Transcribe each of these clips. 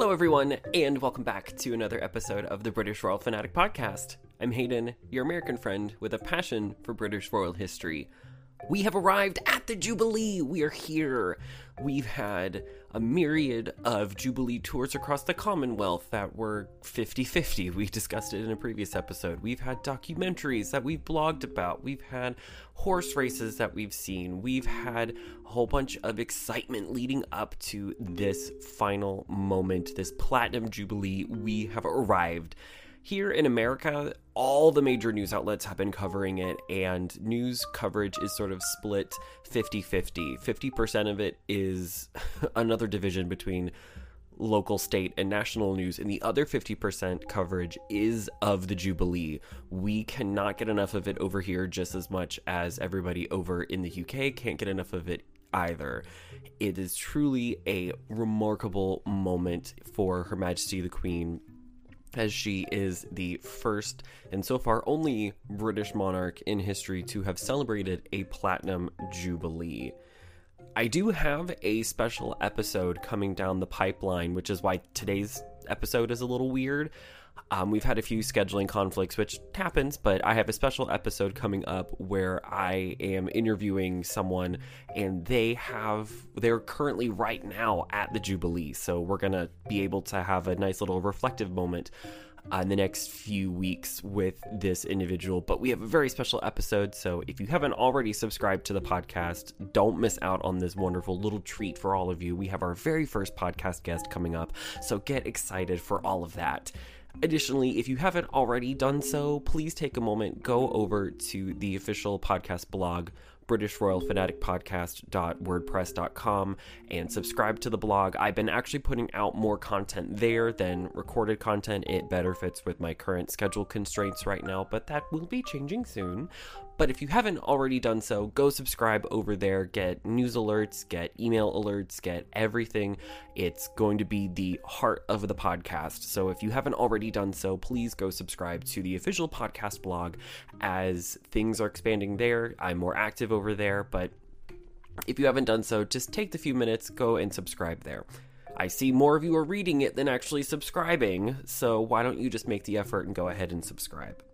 Hello, everyone, and welcome back to another episode of the British Royal Fanatic Podcast. I'm Hayden, your American friend with a passion for British royal history. We have arrived at the Jubilee. We are here. We've had a myriad of Jubilee tours across the Commonwealth that were 50 50. We discussed it in a previous episode. We've had documentaries that we've blogged about. We've had horse races that we've seen. We've had a whole bunch of excitement leading up to this final moment, this Platinum Jubilee. We have arrived. Here in America, all the major news outlets have been covering it, and news coverage is sort of split 50 50. 50% of it is another division between local, state, and national news, and the other 50% coverage is of the Jubilee. We cannot get enough of it over here just as much as everybody over in the UK can't get enough of it either. It is truly a remarkable moment for Her Majesty the Queen as she is the first and so far only British monarch in history to have celebrated a platinum jubilee. I do have a special episode coming down the pipeline, which is why today's episode is a little weird. Um, we've had a few scheduling conflicts, which happens, but I have a special episode coming up where I am interviewing someone and they have, they're currently right now at the Jubilee. So we're going to be able to have a nice little reflective moment uh, in the next few weeks with this individual. But we have a very special episode. So if you haven't already subscribed to the podcast, don't miss out on this wonderful little treat for all of you. We have our very first podcast guest coming up. So get excited for all of that. Additionally, if you haven't already done so, please take a moment, go over to the official podcast blog, BritishRoyalFanaticPodcast.wordpress.com, and subscribe to the blog. I've been actually putting out more content there than recorded content. It better fits with my current schedule constraints right now, but that will be changing soon. But if you haven't already done so, go subscribe over there, get news alerts, get email alerts, get everything. It's going to be the heart of the podcast. So if you haven't already done so, please go subscribe to the official podcast blog as things are expanding there. I'm more active over there, but if you haven't done so, just take the few minutes, go and subscribe there. I see more of you are reading it than actually subscribing, so why don't you just make the effort and go ahead and subscribe?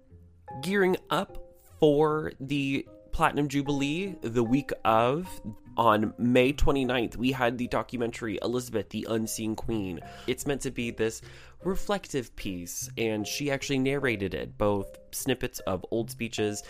Gearing up for the Platinum Jubilee the week of. On May 29th, we had the documentary Elizabeth, the Unseen Queen. It's meant to be this reflective piece, and she actually narrated it, both snippets of old speeches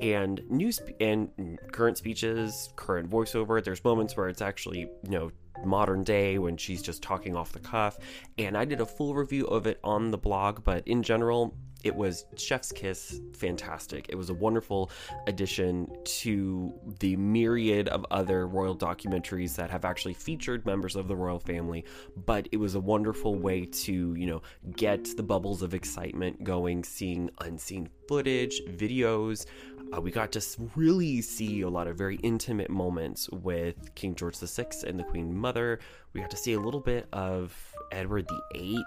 and new and current speeches, current voiceover. There's moments where it's actually, you know, modern day when she's just talking off the cuff. And I did a full review of it on the blog, but in general, it was Chef's Kiss fantastic. It was a wonderful addition to the myriad of other royal documentaries that have actually featured members of the royal family, but it was a wonderful way to, you know, get the bubbles of excitement going, seeing unseen footage, videos. Uh, we got to really see a lot of very intimate moments with King George VI and the Queen Mother. We got to see a little bit of Edward VIII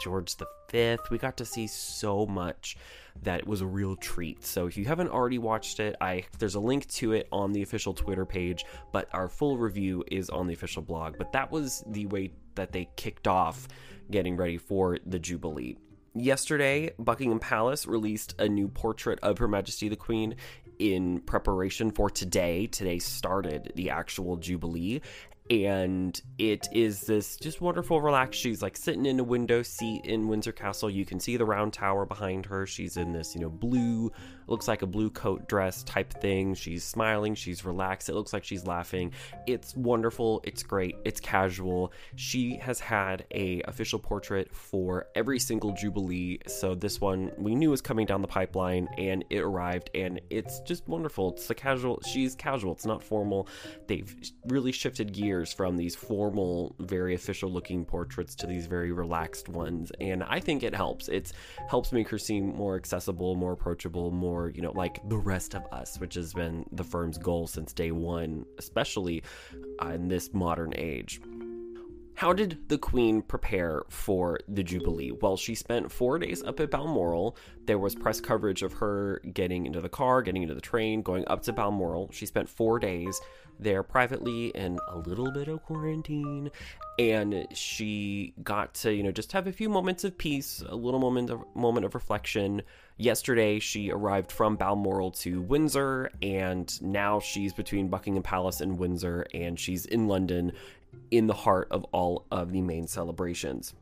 George V. We got to see so much that it was a real treat. So if you haven't already watched it, I there's a link to it on the official Twitter page, but our full review is on the official blog. But that was the way that they kicked off getting ready for the Jubilee. Yesterday, Buckingham Palace released a new portrait of Her Majesty the Queen in preparation for today. Today started the actual Jubilee, and it is this just wonderful relaxed she's like sitting in a window seat in windsor castle. You can see the round tower behind her. She's in this you know blue Looks like a blue coat dress type thing. She's smiling, she's relaxed. It looks like she's laughing. It's wonderful, it's great, it's casual. She has had a official portrait for every single Jubilee. So this one we knew was coming down the pipeline and it arrived and it's just wonderful. It's a casual, she's casual, it's not formal. They've really shifted gears from these formal, very official looking portraits to these very relaxed ones. And I think it helps. It helps make her seem more accessible, more approachable, more, you know, like the rest of us, which has been the firm's goal since day one, especially uh, in this modern age. How did the Queen prepare for the Jubilee? Well, she spent four days up at Balmoral. There was press coverage of her getting into the car, getting into the train, going up to Balmoral. She spent four days there privately in a little bit of quarantine. And she got to, you know, just have a few moments of peace, a little moment of moment of reflection. Yesterday, she arrived from Balmoral to Windsor, and now she's between Buckingham Palace and Windsor, and she's in London in the heart of all of the main celebrations.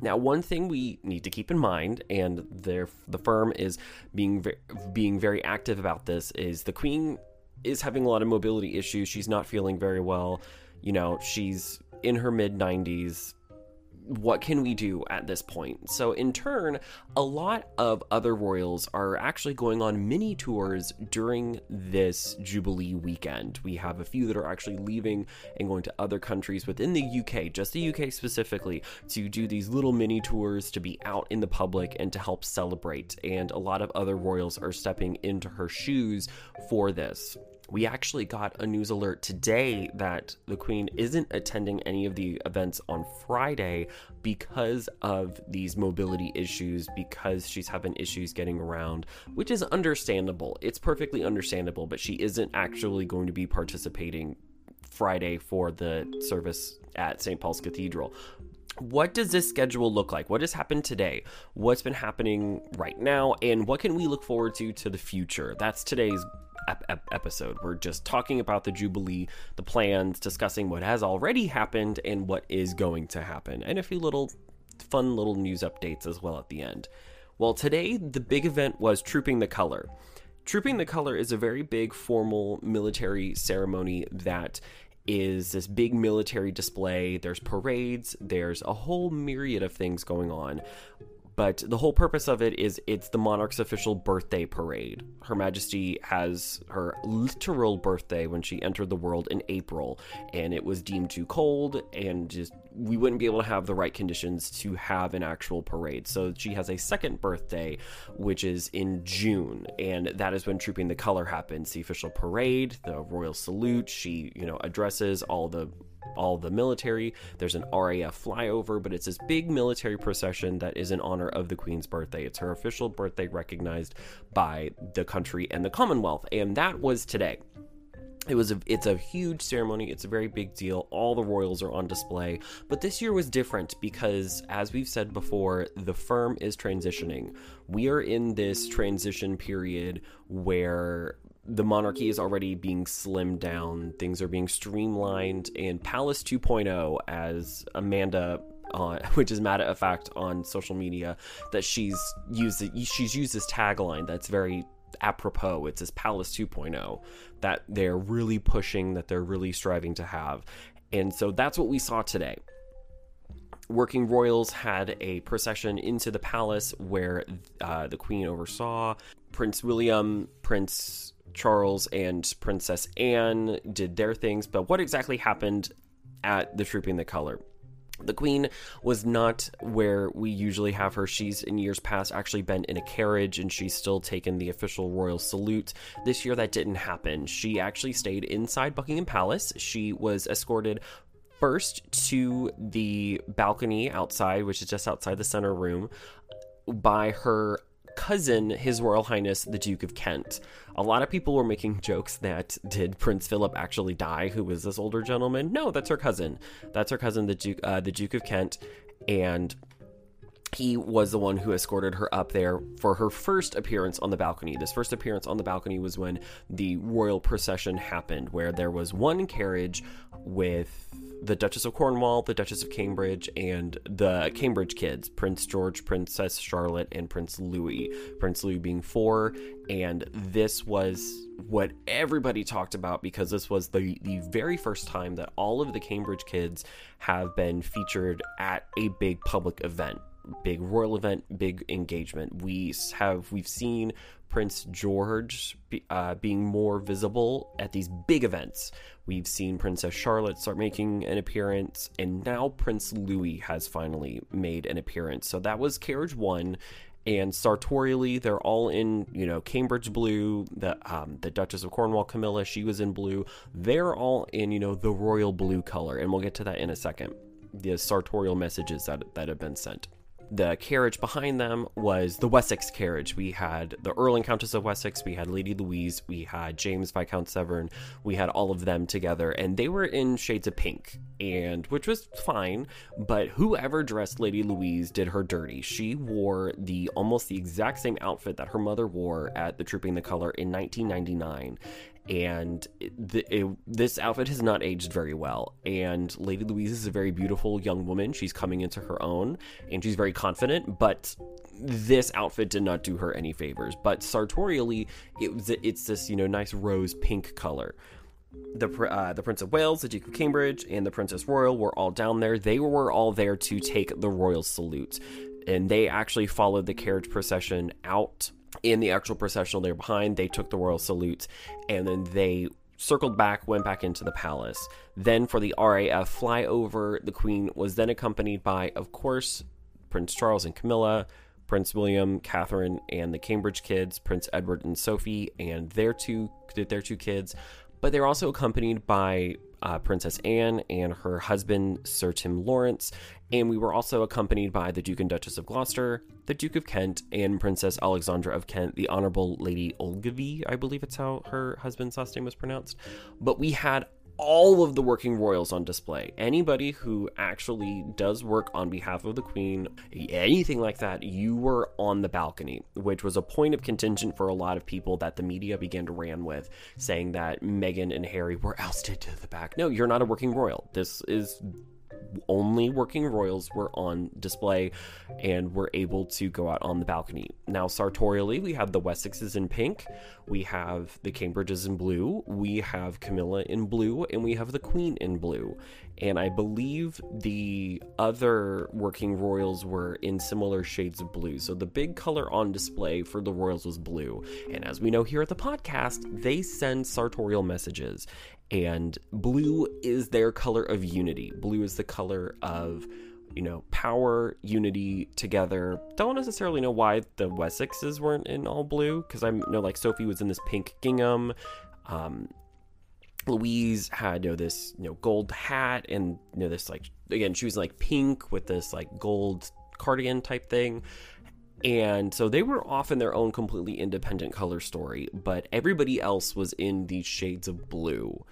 Now, one thing we need to keep in mind, and the firm is being being very active about this, is the Queen is having a lot of mobility issues. She's not feeling very well. You know, she's in her mid 90s what can we do at this point? So, in turn, a lot of other royals are actually going on mini tours during this Jubilee weekend. We have a few that are actually leaving and going to other countries within the UK, just the UK specifically, to do these little mini tours to be out in the public and to help celebrate. And a lot of other royals are stepping into her shoes for this we actually got a news alert today that the Queen isn't attending any of the events on Friday because of these mobility issues, because she's having issues getting around, which is understandable. It's perfectly understandable, but she isn't actually going to be participating Friday for the service at St. Paul's Cathedral what does this schedule look like? What has happened today? What's been happening right now? And what can we look forward to to the future? That's today's ep- ep- episode. We're just talking about the Jubilee, the plans, discussing what has already happened and what is going to happen, and a few little fun little news updates as well at the end. Well, today the big event was Trooping the Color. Trooping the Color is a very big formal military ceremony that is this big military display. There's parades, there's a whole myriad of things going on but the whole purpose of it is it's the monarch's official birthday parade. Her Majesty has her literal birthday when she entered the world in April, and it was deemed too cold, and just we wouldn't be able to have the right conditions to have an actual parade. So she has a second birthday, which is in June, and that is when Trooping the Color happens. The official parade, the royal salute. She, you know, addresses all the all the military. There's an RAF flyover, but it's this big military procession that is in honor of the Queen's birthday. It's her official birthday recognized by the country and the Commonwealth, and that was today it was a it's a huge ceremony. It's a very big deal. All the royals are on display. But this year was different because as we've said before the firm is transitioning. We are in this transition period where the monarchy is already being slimmed down, things are being streamlined, and Palace 2.0, as Amanda which is matter of fact on social media that she's used she's used this tagline that's very apropos it's this palace 2.0 that they're really pushing that they're really striving to have. And so that's what we saw today. Working royals had a procession into the palace where uh, the queen oversaw prince william prince Charles and Princess Anne did their things, but what exactly happened at the Trooping the Color? The Queen was not where we usually have her. She's in years past actually been in a carriage and she's still taken the official royal salute. This year that didn't happen. She actually stayed inside Buckingham Palace. She was escorted first to the balcony outside, which is just outside the center room, by her cousin, His Royal Highness the Duke of Kent. A lot of people were making jokes that did Prince Philip actually die? Who was this older gentleman? No, that's her cousin. That's her cousin, the Duke, uh, the Duke of Kent, and he was the one who escorted her up there for her first appearance on the balcony. This first appearance on the balcony was when the royal procession happened, where there was one carriage with the Duchess of Cornwall, the Duchess of Cambridge, and the Cambridge kids Prince George, Princess Charlotte, and Prince Louis. Prince Louis being four. And this was what everybody talked about because this was the, the very first time that all of the Cambridge kids have been featured at a big public event big royal event, big engagement. We have we've seen Prince George be, uh, being more visible at these big events. We've seen Princess Charlotte start making an appearance, and now Prince Louis has finally made an appearance. So that was carriage one. And sartorially, they're all in, you know, Cambridge blue. The um, the Duchess of Cornwall, Camilla, she was in blue. They're all in, you know, the royal blue color, and we'll get to that in a second. The sartorial messages that that have been sent the carriage behind them was the Wessex carriage. We had the Earl and Countess of Wessex, we had Lady Louise, we had James Viscount Severn, we had all of them together, and they were in shades of pink, and which was fine. But whoever dressed Lady Louise did her dirty. She wore the almost the exact same outfit that her mother wore at the Trooping the Color in 1999, and it, it, this outfit has not aged very well. And Lady Louise is a very beautiful young woman. She's coming into her own, and she's very confident. But this outfit did not do her any favors. But sartorially, it it's this you know nice rose pink color. The uh, the Prince of Wales, the Duke of Cambridge, and the Princess Royal were all down there. They were all there to take the royal salute, and they actually followed the carriage procession out in the actual processional they were behind, they took the royal salute and then they circled back, went back into the palace. Then for the RAF flyover, the Queen was then accompanied by, of course, Prince Charles and Camilla, Prince William, Catherine, and the Cambridge kids, Prince Edward and Sophie, and their two their two kids. But they're also accompanied by uh, Princess Anne and her husband, Sir Tim Laurence, and we were also accompanied by the Duke and Duchess of Gloucester, the Duke of Kent, and Princess Alexandra of Kent, the Honorable Lady Ogilvy, I believe it's how her husband's last name was pronounced. But we had all of the working royals on display. Anybody who actually does work on behalf of the queen, anything like that, you were on the balcony, which was a point of contention for a lot of people that the media began to ran with, saying that Meghan and Harry were ousted to the back. No, you're not a working royal. This is only working royals were on display and were able to go out on the balcony. Now, sartorially, we have the Wessexes in pink, we have the Cambridges in blue, we have Camilla in blue, and we have the Queen in blue. And I believe the other working royals were in similar shades of blue. So the big color on display for the royals was blue. And as we know here at the podcast, they send sartorial messages and blue is their color of unity. Blue is the color of you know, power, unity together. Don't necessarily know why the Wessexes weren't in all blue because I know like Sophie was in this pink gingham. Um, Louise had you know this you know gold hat and you know this like again she was like pink with this like gold cardigan type thing. And so they were off in their own completely independent color story, but everybody else was in these shades of blue.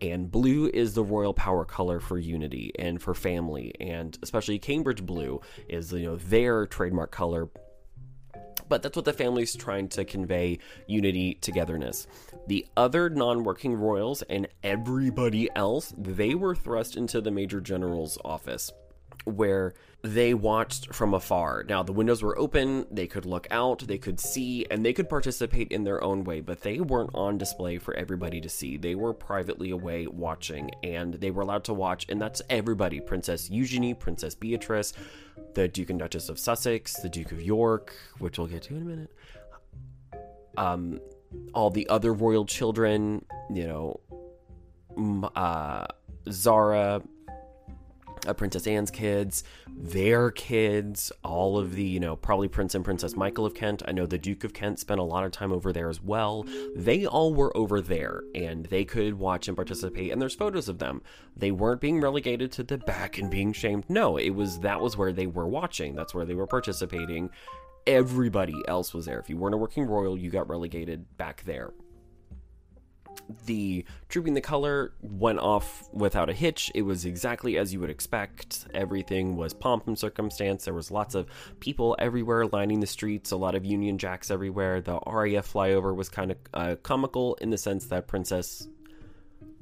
And blue is the royal power color for unity and for family, and especially Cambridge blue is you know their trademark color. But that's what the family's trying to convey unity, togetherness. The other non working royals and everybody else, they were thrust into the Major General's office where they watched from afar. Now, the windows were open, they could look out, they could see, and they could participate in their own way, but they weren't on display for everybody to see. They were privately away watching, and they were allowed to watch, and that's everybody Princess Eugenie, Princess Beatrice, the Duke and Duchess of Sussex, the Duke of York, which we'll get to in a minute. Um, all the other royal children, you know, uh, Zara, uh, Princess Anne's kids, their kids, all of the, you know, probably Prince and Princess Michael of Kent. I know the Duke of Kent spent a lot of time over there as well. They all were over there and they could watch and participate. And there's photos of them. They weren't being relegated to the back and being shamed. No, it was that was where they were watching, that's where they were participating. Everybody else was there. If you weren't a working royal, you got relegated back there the Trooping the Color went off without a hitch. It was exactly as you would expect. Everything was pomp and circumstance. There was lots of people everywhere lining the streets, a lot of Union Jacks everywhere. The RAF flyover was kind of uh, comical in the sense that Princess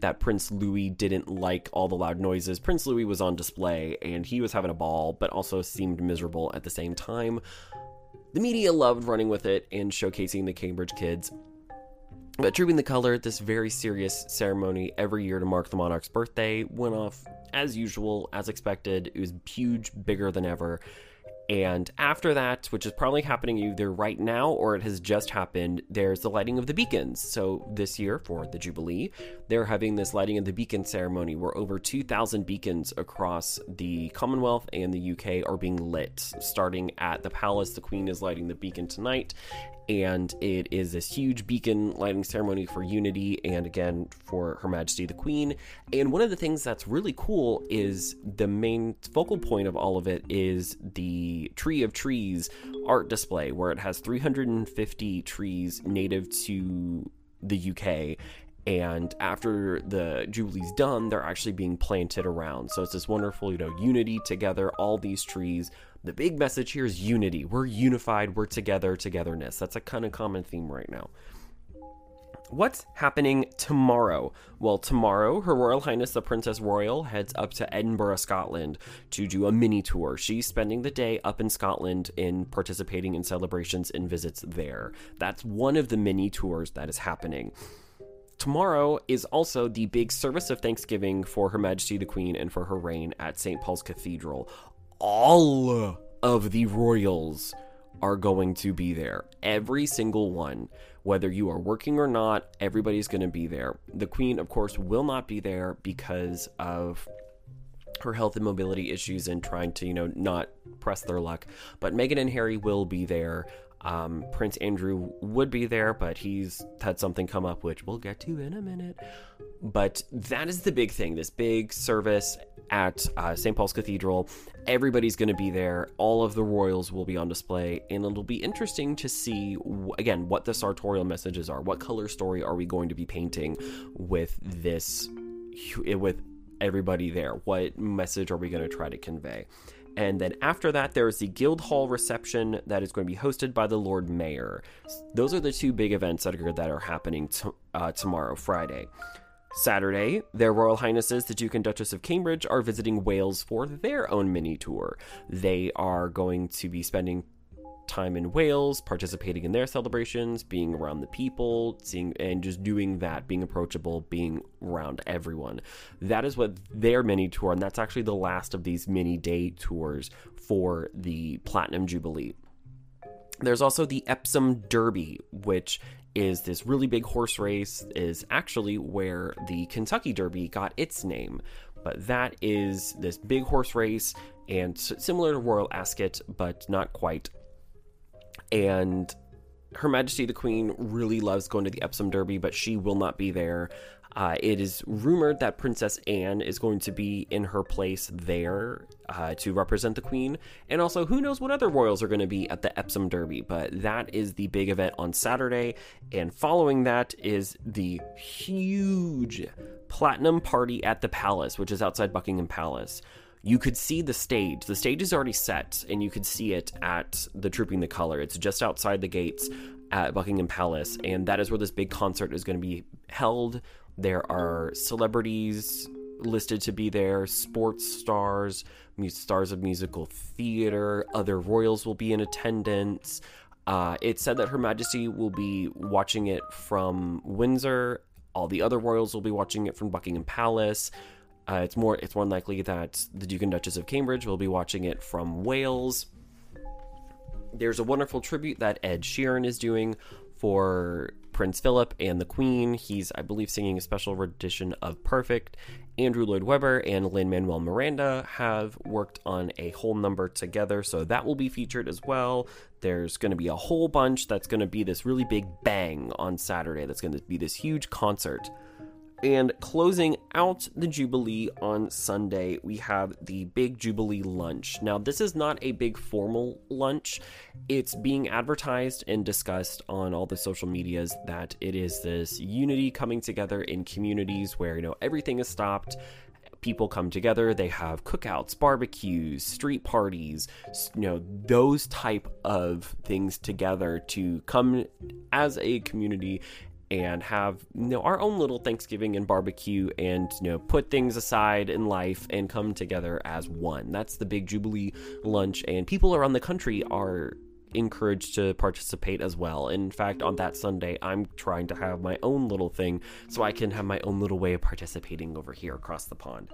that Prince Louis didn't like all the loud noises. Prince Louis was on display and he was having a ball, but also seemed miserable at the same time. The media loved running with it and showcasing the Cambridge kids. But Trooping the Color, this very serious ceremony every year to mark the monarch's birthday, went off as usual, as expected. It was huge, bigger than ever. And after that, which is probably happening either right now or it has just happened, there's the lighting of the beacons. So this year for the Jubilee, they're having this lighting of the beacon ceremony where over 2,000 beacons across the Commonwealth and the UK are being lit. Starting at the palace, the Queen is lighting the beacon tonight, and it is this huge beacon lighting ceremony for unity and again for Her Majesty the Queen. And one of the things that's really cool is the main focal point of all of it is the Tree of Trees art display, where it has 350 trees native to the UK and after the jubilee's done they're actually being planted around so it's this wonderful you know unity together all these trees the big message here is unity we're unified we're together togetherness that's a kind of common theme right now What's happening tomorrow? Well, tomorrow, Her Royal Highness the Princess Royal heads up to Edinburgh, Scotland to do a mini tour. She's spending the day up in Scotland in participating in celebrations and visits there. That's one of the mini tours that is happening. Tomorrow is also the big service of Thanksgiving for Her Majesty the Queen and for her reign at St. Paul's Cathedral. All of the royals are going to be there. Every single one. Whether you are working or not, everybody's going to be there. The Queen, of course, will not be there because of her health and mobility issues and trying to, you know, not press their luck. But Meghan and Harry will be there. Um, Prince Andrew would be there, but he's had something come up, which we'll get to in a minute. But that is the big thing this big service at uh, St. Paul's Cathedral. Everybody's going to be there. All of the royals will be on display, and it'll be interesting to see, again, what the sartorial messages are. What color story are we going to be painting with this, with everybody there? What message are we going to try to convey? And then after that, there's the Guildhall reception that is going to be hosted by the Lord Mayor. Those are the two big events that are, that are happening t- uh, tomorrow, Friday. Saturday, their Royal Highnesses, the Duke and Duchess of Cambridge, are visiting Wales for their own mini tour. They are going to be spending time in Wales, participating in their celebrations, being around the people, seeing and just doing that, being approachable, being around everyone. That is what their mini tour, and that's actually the last of these mini day tours for the Platinum Jubilee. There's also the Epsom Derby, which is this really big horse race, is actually where the Kentucky Derby got its name. But that is this big horse race and similar to Royal Ascot, but not quite and Her Majesty the Queen really loves going to the Epsom Derby, but she will not be there. Uh, it is rumored that Princess Anne is going to be in her place there uh, to represent the Queen. And also, who knows what other royals are going to be at the Epsom Derby, but that is the big event on Saturday. And following that is the huge Platinum Party at the Palace, which is outside Buckingham Palace you could see the stage. The stage is already set, and you could see it at the Trooping the Color. It's just outside the gates at Buckingham Palace, and that is where this big concert is going to be held. There are celebrities listed to be there, sports stars, stars of musical theater, other royals will be in attendance. Uh, it's said that Her Majesty will be watching it from Windsor. All the other royals will be watching it from Buckingham Palace. Uh, it's more it's more likely that the Duke and Duchess of Cambridge will be watching it from Wales. There's a wonderful tribute that Ed Sheeran is doing for Prince Philip and the Queen. He's, I believe, singing a special rendition of Perfect. Andrew Lloyd Webber and Lin Manuel Miranda have worked on a whole number together, so that will be featured as well. There's going to be a whole bunch that's going to be this really big bang on Saturday. That's going to be this huge concert. And closing out the Jubilee on Sunday, we have the big Jubilee lunch. Now, this is not a big formal lunch. It's being advertised and discussed on all the social medias that it is this unity coming together in communities where, you know, everything is stopped people come together they have cookouts barbecues street parties you know those type of things together to come as a community and have you know our own little Thanksgiving and barbecue and you know put things aside in life and come together as one. That's the big Jubilee lunch and people around the country are encouraged to participate as well. In fact, on that Sunday, I'm trying to have my own little thing so I can have my own little way of participating over here across the pond.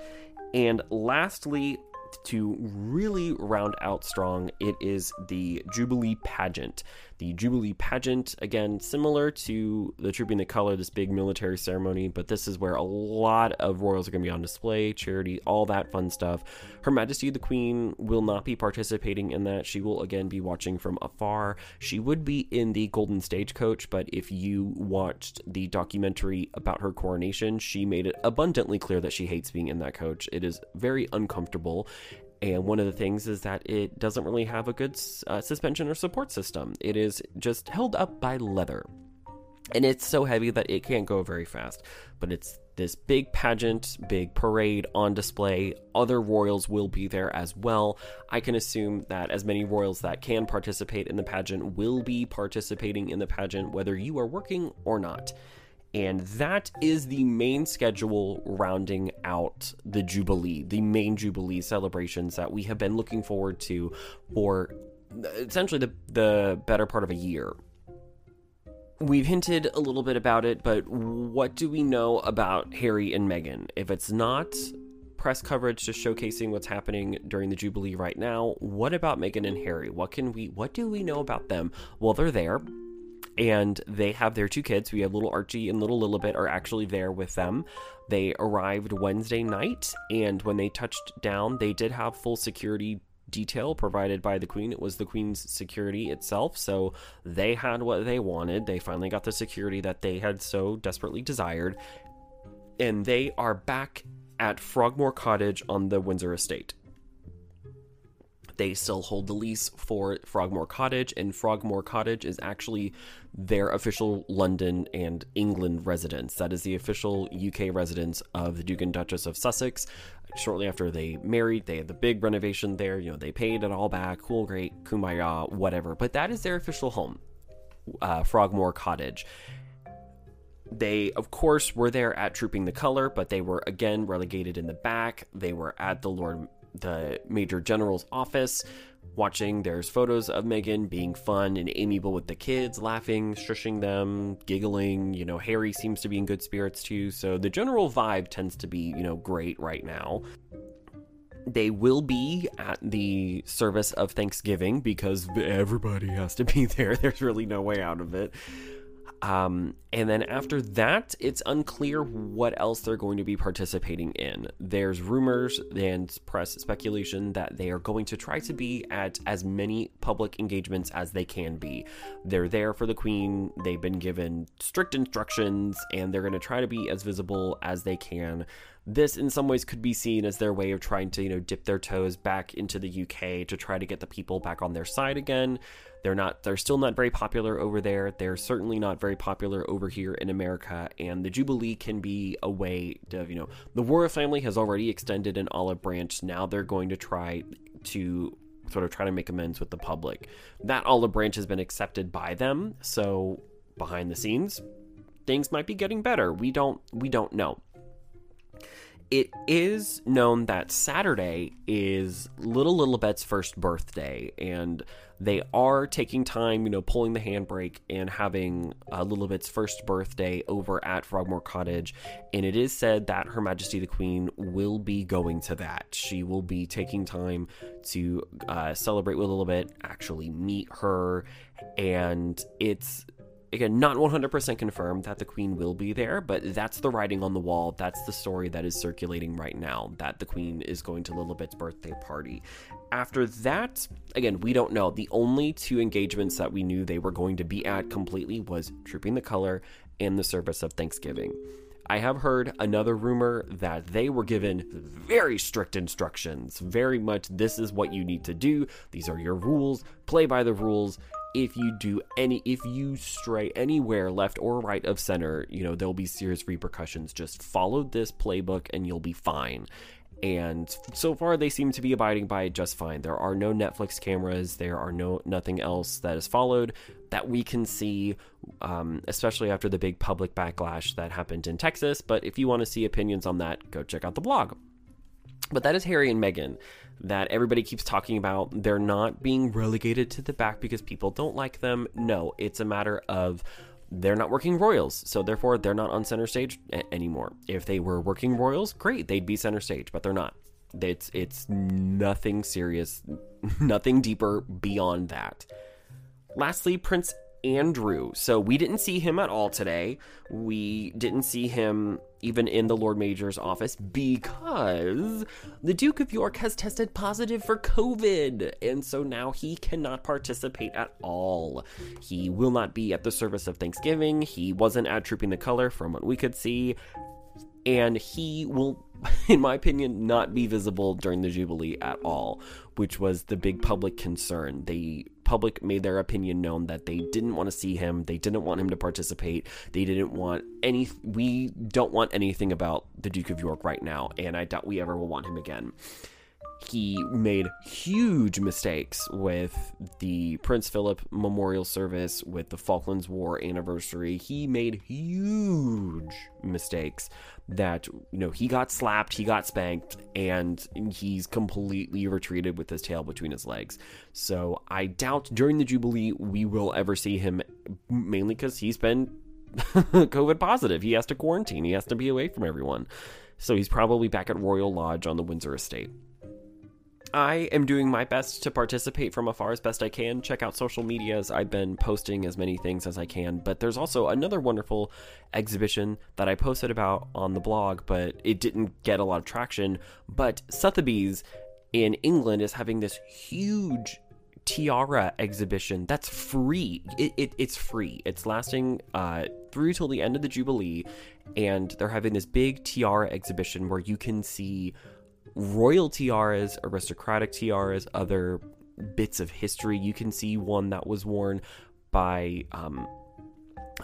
And lastly, to really round out strong, it is the Jubilee pageant. The Jubilee pageant, again, similar to the Trooping the Color, this big military ceremony, but this is where a lot of royals are going to be on display, charity, all that fun stuff. Her Majesty the Queen will not be participating in that. She will again be watching from afar. She would be in the Golden Stagecoach, but if you watched the documentary about her coronation, she made it abundantly clear that she hates being in that coach. It is very uncomfortable. And one of the things is that it doesn't really have a good uh, suspension or support system. It is just held up by leather. And it's so heavy that it can't go very fast. But it's this big pageant, big parade on display. Other royals will be there as well. I can assume that as many royals that can participate in the pageant will be participating in the pageant, whether you are working or not. And that is the main schedule rounding out the Jubilee, the main Jubilee celebrations that we have been looking forward to for essentially the, the better part of a year. We've hinted a little bit about it, but what do we know about Harry and Meghan? If it's not press coverage just showcasing what's happening during the Jubilee right now, what about Meghan and Harry? What can we what do we know about them? Well, they're there and they have their two kids. We have little Archie and little Lilibet are actually there with them. They arrived Wednesday night, and when they touched down, they did have full security detail provided by the queen. It was the queen's security itself, so they had what they wanted. They finally got the security that they had so desperately desired, and they are back at Frogmore Cottage on the Windsor estate. They still hold the lease for Frogmore Cottage, and Frogmore Cottage is actually their official London and England residence. That is the official UK residence of the Duke and Duchess of Sussex. Shortly after they married, they had the big renovation there. You know, they paid it all back. Cool, great, kumbaya, whatever. But that is their official home, uh, Frogmore Cottage. They, of course, were there at Trooping the Color, but they were again relegated in the back. They were at the Lord the Major General's office, watching. There's photos of Meghan being fun and amiable with the kids, laughing, shushing them, giggling. You know, Harry seems to be in good spirits too. So the general vibe tends to be, you know, great right now. They will be at the service of Thanksgiving because everybody has to be there. There's really no way out of it. Um, and then after that, it's unclear what else they're going to be participating in. There's rumors and press speculation that they are going to try to be at as many public engagements as they can be. They're there for the Queen, they've been given strict instructions, and they're going to try to be as visible as they can this in some ways could be seen as their way of trying to you know dip their toes back into the UK to try to get the people back on their side again. They're not they're still not very popular over there. They're certainly not very popular over here in America and the Jubilee can be a way to you know the royal family has already extended an olive branch. Now they're going to try to sort of try to make amends with the public. That olive branch has been accepted by them, so behind the scenes things might be getting better. We don't we don't know it is known that Saturday is Little Lilibet's first birthday, and they are taking time, you know, pulling the handbrake and having uh, Lilibet's first birthday over at Frogmore Cottage. And it is said that Her Majesty the Queen will be going to that. She will be taking time to uh, celebrate with Lilibet, actually meet her, and it's again, not 100% confirmed that the queen will be there, but that's the writing on the wall. That's the story that is circulating right now that the queen is going to Lilibet's birthday party. After that, again, we don't know. The only two engagements that we knew they were going to be at completely was Trooping the Color and the service of Thanksgiving. I have heard another rumor that they were given very strict instructions. Very much, this is what you need to do. These are your rules. Play by the rules if you do any if you stray anywhere left or right of center you know there'll be serious repercussions just follow this playbook and you'll be fine and so far they seem to be abiding by it just fine. There are no Netflix cameras, there are no nothing else that is followed that we can see, um, especially after the big public backlash that happened in Texas. But if you want to see opinions on that, go check out the blog. But that is Harry and Meghan that everybody keeps talking about. They're not being relegated to the back because people don't like them. No, it's a matter of they're not working royals, so therefore they're not on center stage a- anymore. If they were working royals, great, they'd be center stage, but they're not. It's it's nothing serious, nothing deeper beyond that. Lastly, Prince Andrew. So we didn't see him at all today. We didn't see him even in the Lord Mayor's office because the Duke of York has tested positive for COVID. And so now he cannot participate at all. He will not be at the service of Thanksgiving. He wasn't at Trooping the Color from what we could see. And he will, in my opinion, not be visible during the Jubilee at all, which was the big public concern. They public made their opinion known that they didn't want to see him. They didn't want him to participate. They didn't want any. We don't want anything about the Duke of York right now, and I doubt we ever will want him again. He made huge mistakes with the Prince Philip memorial service, with the Falklands War anniversary. He made huge mistakes that you know he got slapped, he got spanked, and he's completely retreated with his tail between his legs. So I doubt during the Jubilee we will ever see him, mainly because he's been COVID positive. He has to quarantine. He has to be away from everyone. So he's probably back at Royal Lodge on the Windsor estate. I am doing my best to participate from afar as best I can. Check out social medias. I've been posting as many things as I can, but there's also another wonderful exhibition that I posted about on the blog, but it didn't get a lot of traction. But Sotheby's in England is having this huge tiara exhibition that's free. It, it, it's free. It's lasting uh, through till the end of the Jubilee, and they're having this big tiara exhibition where you can see royal tiaras, aristocratic tiaras, other bits of history. You can see one that was worn by um,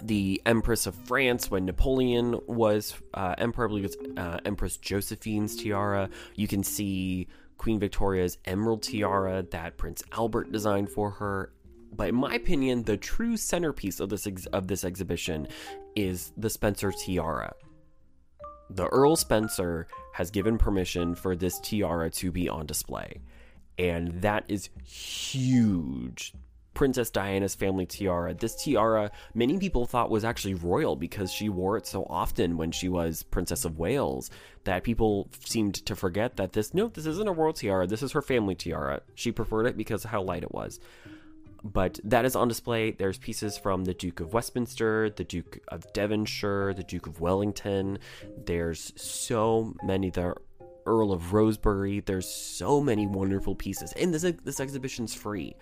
the Empress of France when Napoleon was uh, emperor. I believe it's uh, Empress Josephine's tiara. You can see Queen Victoria's emerald tiara that Prince Albert designed for her. But in my opinion, the true centerpiece of this ex- of this exhibition is the Spencer tiara. The Earl Spencer has given permission for this tiara to be on display, and that is huge. Princess Diana's family tiara. This tiara, many people thought was actually royal because she wore it so often when she was Princess of Wales that people seemed to forget that this, no, this isn't a royal tiara. This is her family tiara. She preferred it because of how light it was. But that is on display. There's pieces from the Duke of Westminster, the Duke of Devonshire, the Duke of Wellington. There's so many. The Earl of Rosebery. There's so many wonderful pieces, and this this exhibition's free.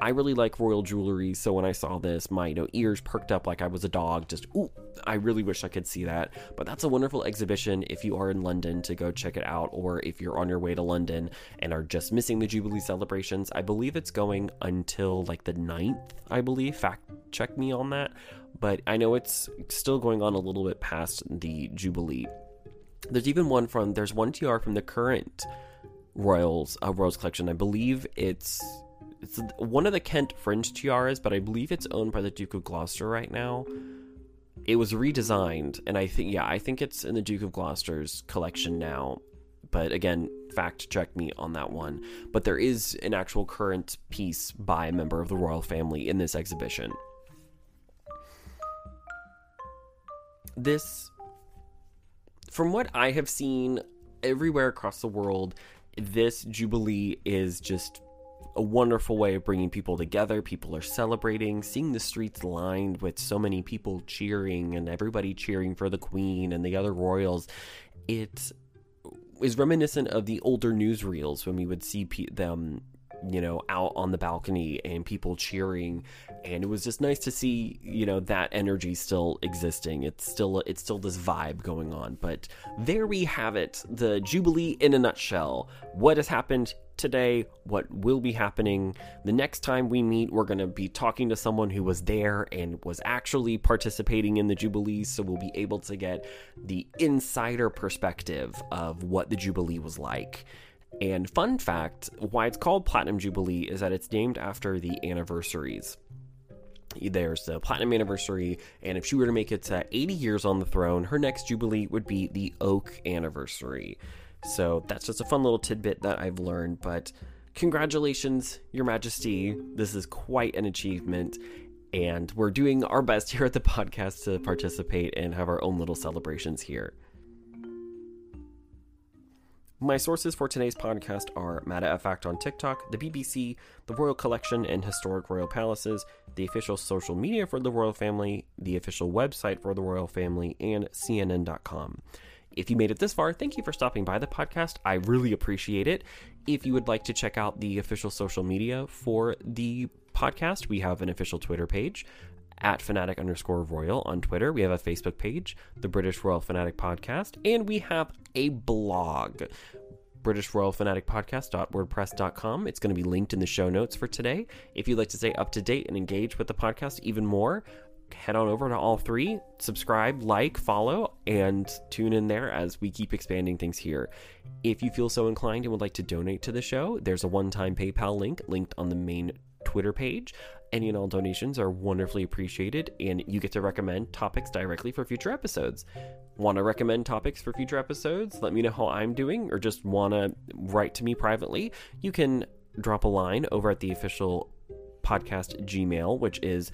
I really like royal jewelry, so when I saw this, my you know ears perked up like I was a dog. Just ooh, I really wish I could see that. But that's a wonderful exhibition if you are in London to go check it out, or if you're on your way to London and are just missing the Jubilee celebrations. I believe it's going until like the 9th, I believe. Fact check me on that. But I know it's still going on a little bit past the Jubilee. There's even one from there's one TR from the current Royals uh, Royals collection. I believe it's it's one of the Kent fringe tiaras, but I believe it's owned by the Duke of Gloucester right now. It was redesigned, and I think yeah, I think it's in the Duke of Gloucester's collection now. But again, fact check me on that one. But there is an actual current piece by a member of the royal family in this exhibition. This, from what I have seen everywhere across the world, this Jubilee is just a wonderful way of bringing people together. People are celebrating, seeing the streets lined with so many people cheering and everybody cheering for the Queen and the other royals. It is reminiscent of the older newsreels when we would see pe- them you know, out on the balcony and people cheering. And it was just nice to see, you know, that energy still existing. It's still it's still this vibe going on. But there we have it, the Jubilee in a nutshell. What has happened today, what will be happening. The next time we meet, we're going to be talking to someone who was there and was actually participating in the Jubilees, so we'll be able to get the insider perspective of what the Jubilee was like. And fun fact why it's called Platinum Jubilee is that it's named after the anniversaries. There's the platinum anniversary, and if she were to make it to 80 years on the throne, her next jubilee would be the oak anniversary. So that's just a fun little tidbit that I've learned. But congratulations, Your Majesty. This is quite an achievement. And we're doing our best here at the podcast to participate and have our own little celebrations here. My sources for today's podcast are Mata Fact on TikTok, the BBC, the Royal Collection and Historic Royal Palaces, the official social media for the royal family, the official website for the royal family, and CNN.com. If you made it this far, thank you for stopping by the podcast. I really appreciate it. If you would like to check out the official social media for the podcast, we have an official Twitter page at fanatic underscore royal on Twitter. We have a Facebook page, the British Royal Fanatic Podcast, and we have a blog. British Royal Fanatic Podcast.wordpress.com. It's going to be linked in the show notes for today. If you'd like to stay up to date and engage with the podcast even more, head on over to all three, subscribe, like, follow, and tune in there as we keep expanding things here. If you feel so inclined and would like to donate to the show, there's a one time PayPal link linked on the main Twitter page. Any and all donations are wonderfully appreciated, and you get to recommend topics directly for future episodes. Want to recommend topics for future episodes? Let me know how I'm doing, or just want to write to me privately? You can drop a line over at the official podcast Gmail, which is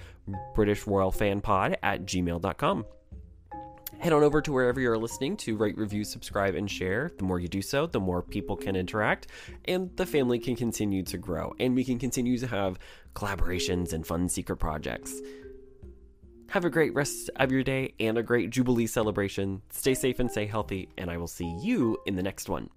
British Royal Fan Pod at gmail.com. Head on over to wherever you're listening to rate, review, subscribe, and share. The more you do so, the more people can interact, and the family can continue to grow, and we can continue to have collaborations and fun secret projects. Have a great rest of your day and a great Jubilee celebration. Stay safe and stay healthy, and I will see you in the next one.